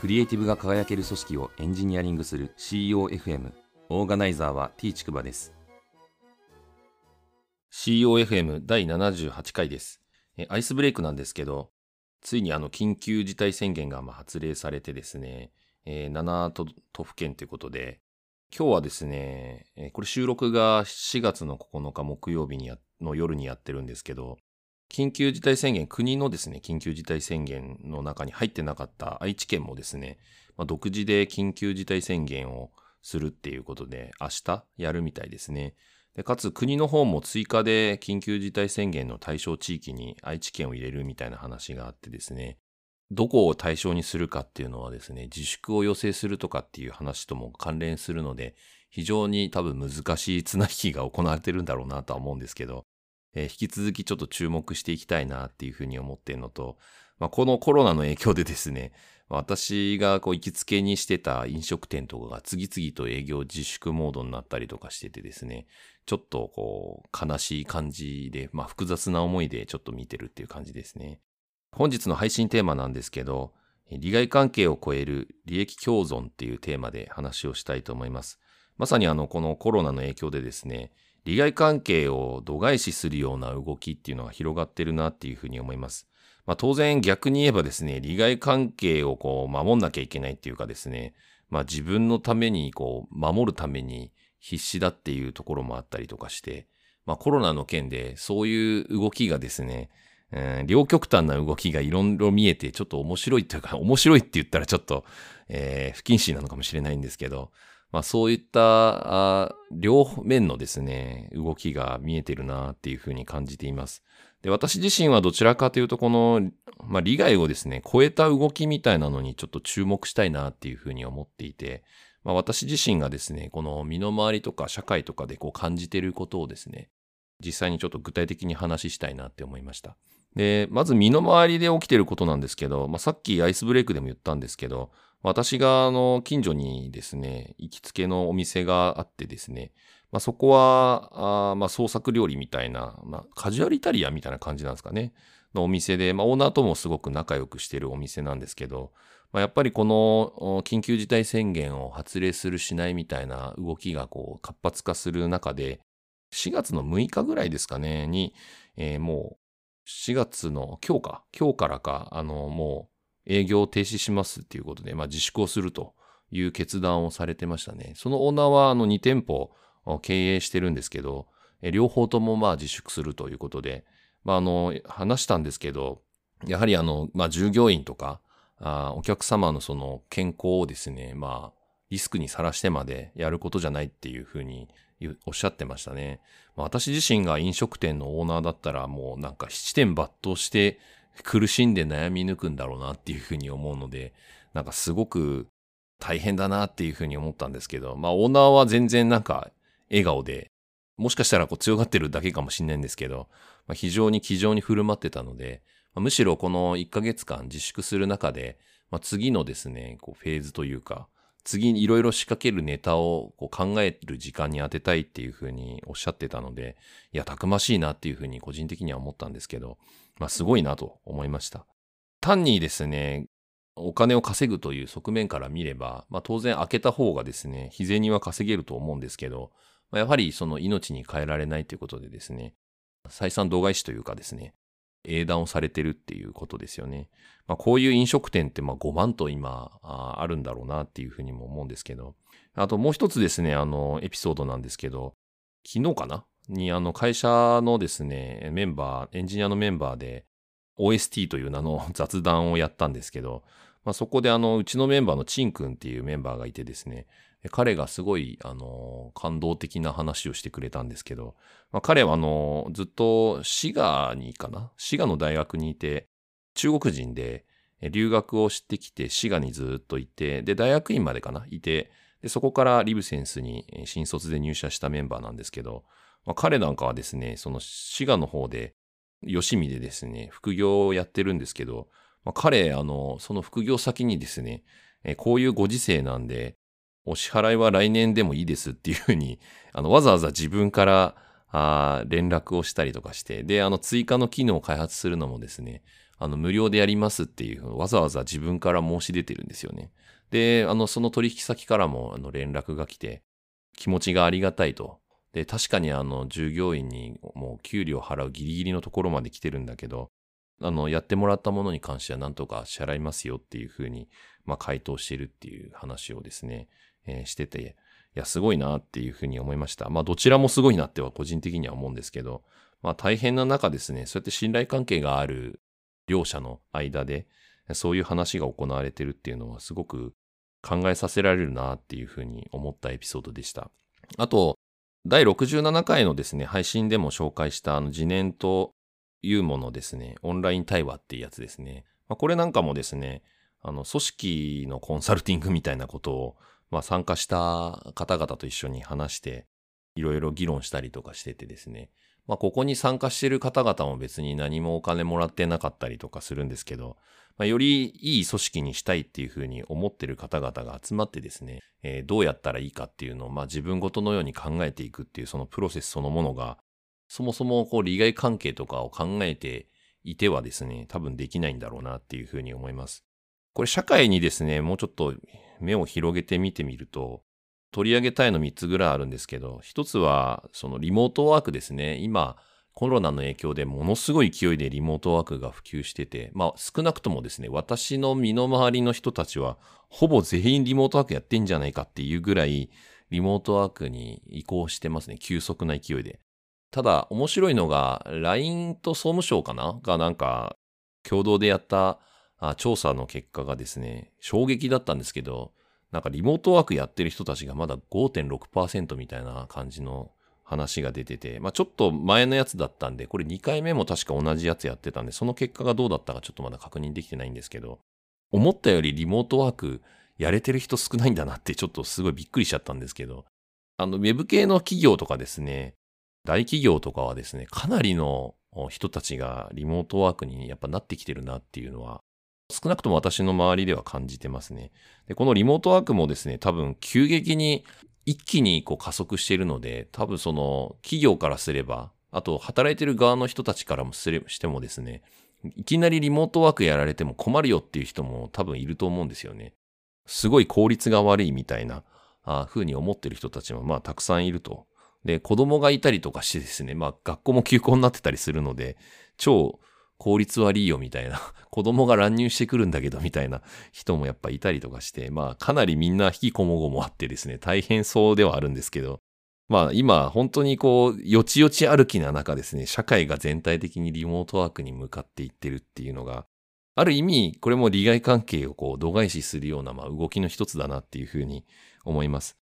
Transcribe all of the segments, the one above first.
クリエイティブが輝ける組織をエンジニアリングする COFM オーガナイザーは T ちくばです。COFM 第78回です。アイスブレイクなんですけどついにあの緊急事態宣言がま発令されてですね、えー、7都府県ということで今日はですね、これ収録が4月の9日木曜日にの夜にやってるんですけど、緊急事態宣言、国のですね、緊急事態宣言の中に入ってなかった愛知県もですね、まあ、独自で緊急事態宣言をするっていうことで、明日やるみたいですね。でかつ国の方も追加で緊急事態宣言の対象地域に愛知県を入れるみたいな話があってですね、どこを対象にするかっていうのはですね、自粛を要請するとかっていう話とも関連するので、非常に多分難しい綱引きが行われてるんだろうなとは思うんですけど、えー、引き続きちょっと注目していきたいなっていうふうに思ってるのと、まあ、このコロナの影響でですね、私がこう行きつけにしてた飲食店とかが次々と営業自粛モードになったりとかしててですね、ちょっとこう悲しい感じで、まあ複雑な思いでちょっと見てるっていう感じですね。本日の配信テーマなんですけど、利害関係を超える利益共存っていうテーマで話をしたいと思います。まさにあの、このコロナの影響でですね、利害関係を度外視するような動きっていうのが広がってるなっていうふうに思います。まあ当然逆に言えばですね、利害関係をこう守んなきゃいけないっていうかですね、まあ自分のためにこう守るために必死だっていうところもあったりとかして、まあコロナの件でそういう動きがですね、えー、両極端な動きがいろいろ見えて、ちょっと面白いというか、面白いって言ったらちょっと、えー、不謹慎なのかもしれないんですけど、まあそういったあ両面のですね、動きが見えてるなっていうふうに感じています。で、私自身はどちらかというと、この、まあ利害をですね、超えた動きみたいなのにちょっと注目したいなっていうふうに思っていて、まあ私自身がですね、この身の回りとか社会とかでこう感じていることをですね、実際にちょっと具体的に話したいなって思いました。で、まず身の回りで起きてることなんですけど、まあ、さっきアイスブレイクでも言ったんですけど、私があの近所にですね、行きつけのお店があってですね、まあ、そこは、あまあ、創作料理みたいな、まあ、カジュアルイタリアみたいな感じなんですかね。のお店で、まあ、オーナーともすごく仲良くしてるお店なんですけど、まあ、やっぱりこの緊急事態宣言を発令するしないみたいな動きがこう活発化する中で、4月の6日ぐらいですかね、に、えー、もう4月の今日か、今日からか、あの、もう営業を停止しますっていうことで、まあ自粛をするという決断をされてましたね。そのオーナーはあの2店舗経営してるんですけど、両方ともまあ自粛するということで、まああの、話したんですけど、やはりあの、まあ従業員とか、あお客様のその健康をですね、まあリスクにさらしてまでやることじゃないっていうふうにおっしゃってましたね。まあ、私自身が飲食店のオーナーだったらもうなんか七点抜刀して苦しんで悩み抜くんだろうなっていうふうに思うので、なんかすごく大変だなっていうふうに思ったんですけど、まあオーナーは全然なんか笑顔で、もしかしたらこう強がってるだけかもしれないんですけど、まあ、非常に気丈に振る舞ってたので、まあ、むしろこの1ヶ月間自粛する中で、まあ、次のですね、こうフェーズというか、次にいろいろ仕掛けるネタをこう考える時間に当てたいっていうふうにおっしゃってたので、いや、たくましいなっていうふうに個人的には思ったんですけど、まあすごいなと思いました。単にですね、お金を稼ぐという側面から見れば、まあ当然開けた方がですね、日銭は稼げると思うんですけど、やはりその命に変えられないということでですね、採算度外視というかですね、英断をされてるっていうことですよね。まあ、こういう飲食店ってまあ5万と今あるんだろうなっていうふうにも思うんですけど、あともう一つですね、あの、エピソードなんですけど、昨日かな？にあの会社のですね、メンバー、エンジニアのメンバーで OST という名の 雑談をやったんですけど、まあ、そこであの、うちのメンバーのチンくんっていうメンバーがいてですね、彼がすごい、あの、感動的な話をしてくれたんですけど、まあ、彼はあの、ずっと滋賀にかな？滋賀の大学にいて、中国人で留学をしてきて滋賀にずっといて、で、大学院までかな？いて、で、そこからリブセンスに新卒で入社したメンバーなんですけど、まあ、彼なんかはですね、その滋賀の方で、吉見でですね、副業をやってるんですけど、まあ、彼、あの、その副業先にですね、こういうご時世なんで、お支払いは来年でもいいですっていうふうに、あの、わざわざ自分からあ連絡をしたりとかして、で、あの、追加の機能を開発するのもですね、あの、無料でやりますっていう、うわざわざ自分から申し出てるんですよね。で、あの、その取引先からも、あの、連絡が来て、気持ちがありがたいと。で、確かにあの、従業員にもう給料払うギリギリのところまで来てるんだけど、あの、やってもらったものに関してはなんとか支払いますよっていうふうに、まあ、回答してるっていう話をですね、してて、いや、すごいなっていうふうに思いました。まあ、どちらもすごいなっては個人的には思うんですけど、まあ、大変な中ですね、そうやって信頼関係がある両者の間で、そういう話が行われてるっていうのはすごく考えさせられるなっていうふうに思ったエピソードでした。あと、第67回のですね、配信でも紹介したあの、自念というものですね、オンライン対話っていうやつですね。まあ、これなんかもですね、あの、組織のコンサルティングみたいなことを、まあ、参加した方々と一緒に話して、いろいろ議論したりとかしててですね。まあ、ここに参加してる方々も別に何もお金もらってなかったりとかするんですけど、まあ、よりいい組織にしたいっていうふうに思ってる方々が集まってですね、えー、どうやったらいいかっていうのを、まあ、自分ごとのように考えていくっていうそのプロセスそのものが、そもそもこう利害関係とかを考えていてはですね、多分できないんだろうなっていうふうに思います。これ社会にですね、もうちょっと目を広げてみてみると、取り上げたいの3つぐらいあるんですけど、1つはそのリモートワークですね。今、コロナの影響でものすごい勢いでリモートワークが普及してて、まあ少なくともですね、私の身の回りの人たちは、ほぼ全員リモートワークやってんじゃないかっていうぐらい、リモートワークに移行してますね。急速な勢いで。ただ、面白いのが、LINE と総務省かな？がなんか、共同でやった調査の結果がですね、衝撃だったんですけど、なんかリモートワークやってる人たちがまだ5.6%みたいな感じの話が出てて、まあちょっと前のやつだったんで、これ2回目も確か同じやつやってたんで、その結果がどうだったかちょっとまだ確認できてないんですけど、思ったよりリモートワークやれてる人少ないんだなってちょっとすごいびっくりしちゃったんですけど、あの、ウェブ系の企業とかですね、大企業とかはですね、かなりの人たちがリモートワークにやっぱなってきてるなっていうのは、少なくとも私の周りでは感じてますね。で、このリモートワークもですね、多分急激に一気にこう加速しているので、多分その企業からすれば、あと働いてる側の人たちからもすれしてもですね、いきなりリモートワークやられても困るよっていう人も多分いると思うんですよね。すごい効率が悪いみたいな、あ風に思ってる人たちもまあたくさんいるとで、子供がいたりとかしてですね、まあ学校も休校になってたりするので、超効率悪いよみたいな、子供が乱入してくるんだけどみたいな人もやっぱいたりとかして、まあかなりみんな引きこもごもあってですね、大変そうではあるんですけど、まあ今本当にこう、よちよち歩きな中ですね、社会が全体的にリモートワークに向かっていってるっていうのが、ある意味、これも利害関係をこう度外視するようなまあ動きの一つだなっていうふうに思います。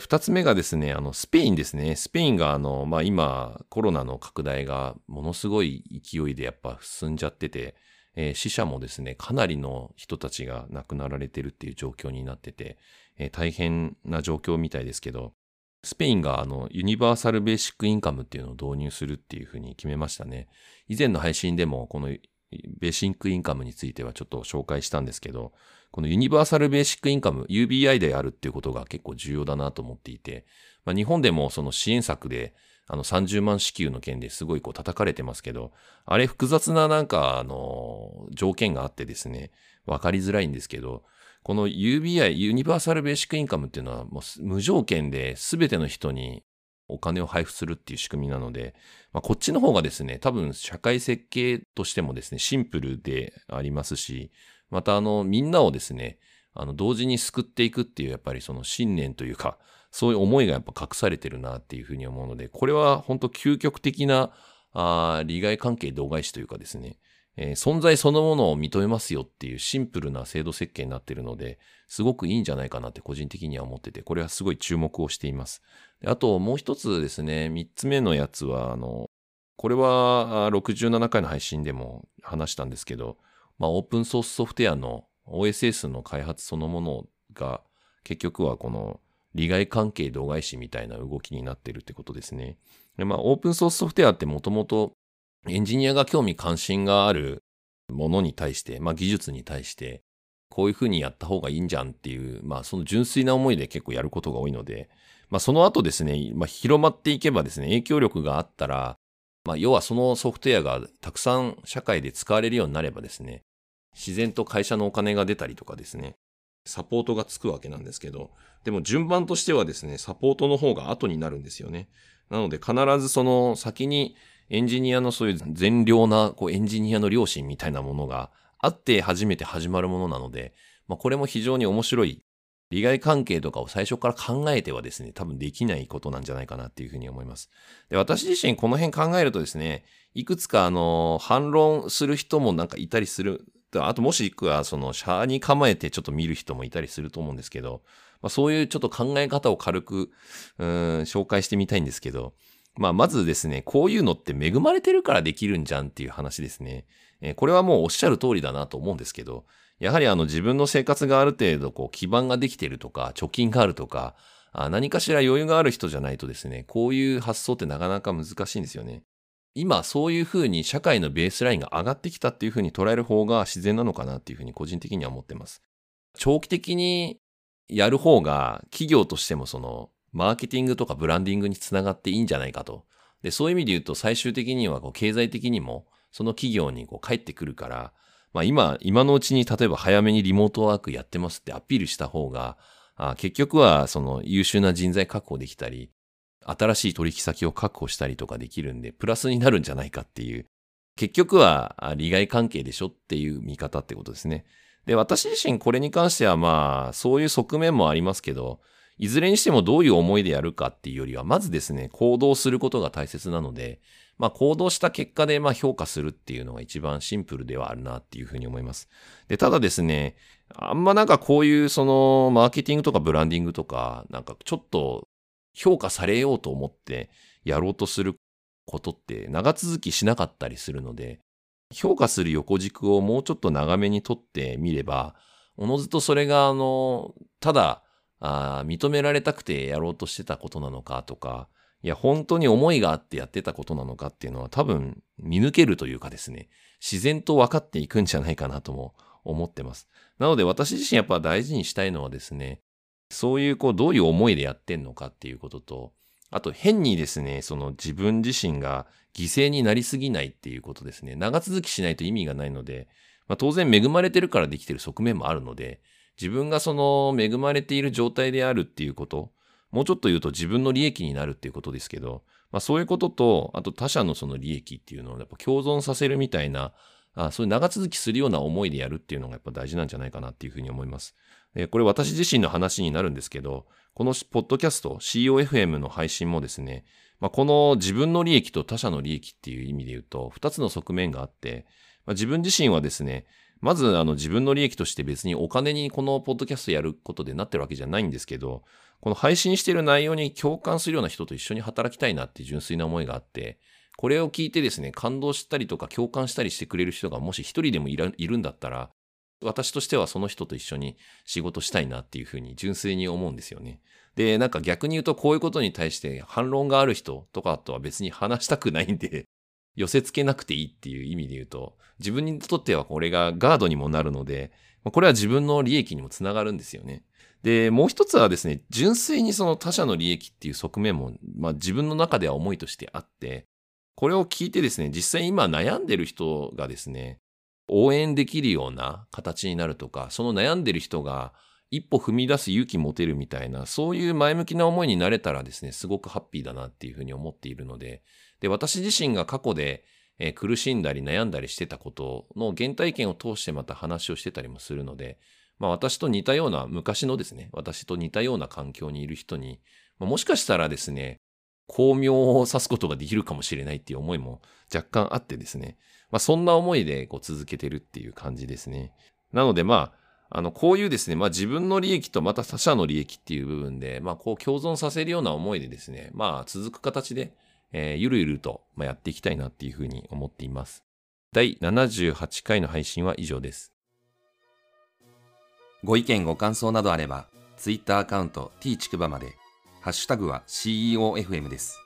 二つ目がですね、あの、スペインですね。スペインが、あの、まあ、今、コロナの拡大がものすごい勢いでやっぱ進んじゃってて、えー、死者もですね、かなりの人たちが亡くなられてるっていう状況になってて、えー、大変な状況みたいですけど、スペインがあの、ユニバーサルベーシックインカムっていうのを導入するっていうふうに決めましたね。以前の配信でも、このベーシックインカムについてはちょっと紹介したんですけど、このユニバーサルベーシックインカム、UBI であるっていうことが結構重要だなと思っていて、まあ、日本でもその支援策で、あの30万支給の件ですごいこう叩かれてますけど、あれ複雑ななんかあの条件があってですね、わかりづらいんですけど、この UBI、ユニバーサルベーシックインカムっていうのは無条件で全ての人にお金を配布するっていう仕組みなので、まあ、こっちの方がですね、多分社会設計としてもですね、シンプルでありますし、またあの、みんなをですね、あの、同時に救っていくっていう、やっぱりその信念というか、そういう思いがやっぱ隠されてるなっていうふうに思うので、これは本当究極的な、あ利害関係同外視というかですね、えー、存在そのものを認めますよっていうシンプルな制度設計になっているので、すごくいいんじゃないかなって個人的には思ってて、これはすごい注目をしています。あともう一つですね、三つ目のやつは、あの、これは67回の配信でも話したんですけど、まあ、オープンソースソフトウェアの OSS の開発そのものが結局はこの利害関係度外視みたいな動きになってるってことですね。でまあ、オープンソースソフトウェアってもともとエンジニアが興味関心があるものに対して、まあ、技術に対して、こういうふうにやった方がいいんじゃんっていう、まあ、その純粋な思いで結構やることが多いので、まあ、その後ですね、まあ、広まっていけばですね、影響力があったら、まあ、要はそのソフトウェアがたくさん社会で使われるようになればですね、自然と会社のお金が出たりとかですね、サポートがつくわけなんですけど、でも順番としてはですね、サポートの方が後になるんですよね。なので必ずその先にエンジニアのそういう善良なこうエンジニアの良心みたいなものがあって初めて始まるものなので、まあ、これも非常に面白い利害関係とかを最初から考えてはですね、多分できないことなんじゃないかなっていうふうに思います。で、私自身この辺考えるとですね、いくつかあの、反論する人もなんかいたりする。あともしくはその、車に構えてちょっと見る人もいたりすると思うんですけど、まあ、そういうちょっと考え方を軽く、うん、紹介してみたいんですけど、まあ、まずですね、こういうのって恵まれてるからできるんじゃんっていう話ですね。えー、これはもうおっしゃる通りだなと思うんですけど、やはりあの自分の生活がある程度こう基盤ができてるとか、貯金があるとか、あ何かしら余裕がある人じゃないとですね、こういう発想ってなかなか難しいんですよね。今そういうふうに社会のベースラインが上がってきたっていうふうに捉える方が自然なのかなっていうふうに個人的には思ってます。長期的にやる方が企業としてもそのマーケティングとかブランディングにつながっていいんじゃないかと。で、そういう意味で言うと最終的にはこう経済的にもその企業にこう返ってくるから、まあ今、今のうちに例えば早めにリモートワークやってますってアピールした方が、あ結局はその優秀な人材確保できたり、新しい取引先を確保したりとかできるんで、プラスになるんじゃないかっていう、結局は利害関係でしょっていう見方ってことですね。で、私自身これに関してはまあ、そういう側面もありますけど、いずれにしてもどういう思いでやるかっていうよりは、まずですね、行動することが大切なので、まあ行動した結果でまあ評価するっていうのが一番シンプルではあるなっていうふうに思います。で、ただですね、あんまなんかこういうそのマーケティングとかブランディングとか、なんかちょっと評価されようと思ってやろうとすることって長続きしなかったりするので、評価する横軸をもうちょっと長めにとってみれば、おのずとそれがあの、ただあ認められたくてやろうとしてたことなのかとか、いや、本当に思いがあってやってたことなのかっていうのは多分見抜けるというかですね、自然と分かっていくんじゃないかなとも思ってます。なので私自身やっぱ大事にしたいのはですね、そういうこうどういう思いでやってんのかっていうことと、あと変にですね、その自分自身が犠牲になりすぎないっていうことですね。長続きしないと意味がないので、まあ、当然恵まれてるからできてる側面もあるので、自分がその恵まれている状態であるっていうこと、もうちょっと言うと自分の利益になるっていうことですけど、まあそういうことと、あと他者のその利益っていうのをやっぱ共存させるみたいな、あそういう長続きするような思いでやるっていうのがやっぱ大事なんじゃないかなっていうふうに思います。えこれ私自身の話になるんですけど、このポッドキャスト COFM の配信もですね、まあ、この自分の利益と他者の利益っていう意味で言うと、二つの側面があって、まあ、自分自身はですね、まずあの自分の利益として別にお金にこのポッドキャストやることでなってるわけじゃないんですけど、この配信している内容に共感するような人と一緒に働きたいなって純粋な思いがあって、これを聞いてですね、感動したりとか共感したりしてくれる人がもし一人でもいるんだったら、私としてはその人と一緒に仕事したいなっていうふうに純粋に思うんですよね。で、なんか逆に言うとこういうことに対して反論がある人とかとは別に話したくないんで、寄せ付けなくていいっていう意味で言うと、自分にとってはこれがガードにもなるので、これは自分の利益にもつながるんですよね。で、もう一つはですね、純粋にその他者の利益っていう側面も、まあ自分の中では思いとしてあって、これを聞いてですね、実際今悩んでる人がですね、応援できるような形になるとか、その悩んでる人が一歩踏み出す勇気持てるみたいな、そういう前向きな思いになれたらですね、すごくハッピーだなっていうふうに思っているので、で、私自身が過去で、え苦しんだり悩んだりしてたことの原体験を通してまた話をしてたりもするので、まあ私と似たような、昔のですね、私と似たような環境にいる人に、まあ、もしかしたらですね、巧妙を指すことができるかもしれないっていう思いも若干あってですね、まあそんな思いでこう続けてるっていう感じですね。なのでまあ、あの、こういうですね、まあ自分の利益とまた他者の利益っていう部分で、まあこう共存させるような思いでですね、まあ続く形で、えー、ゆるゆるとまあやっていきたいなっていうふうに思っています。第78回の配信は以上です。ご意見ご感想などあれば、Twitter アカウント t ちくばまで、ハッシュタグは CEOFM です。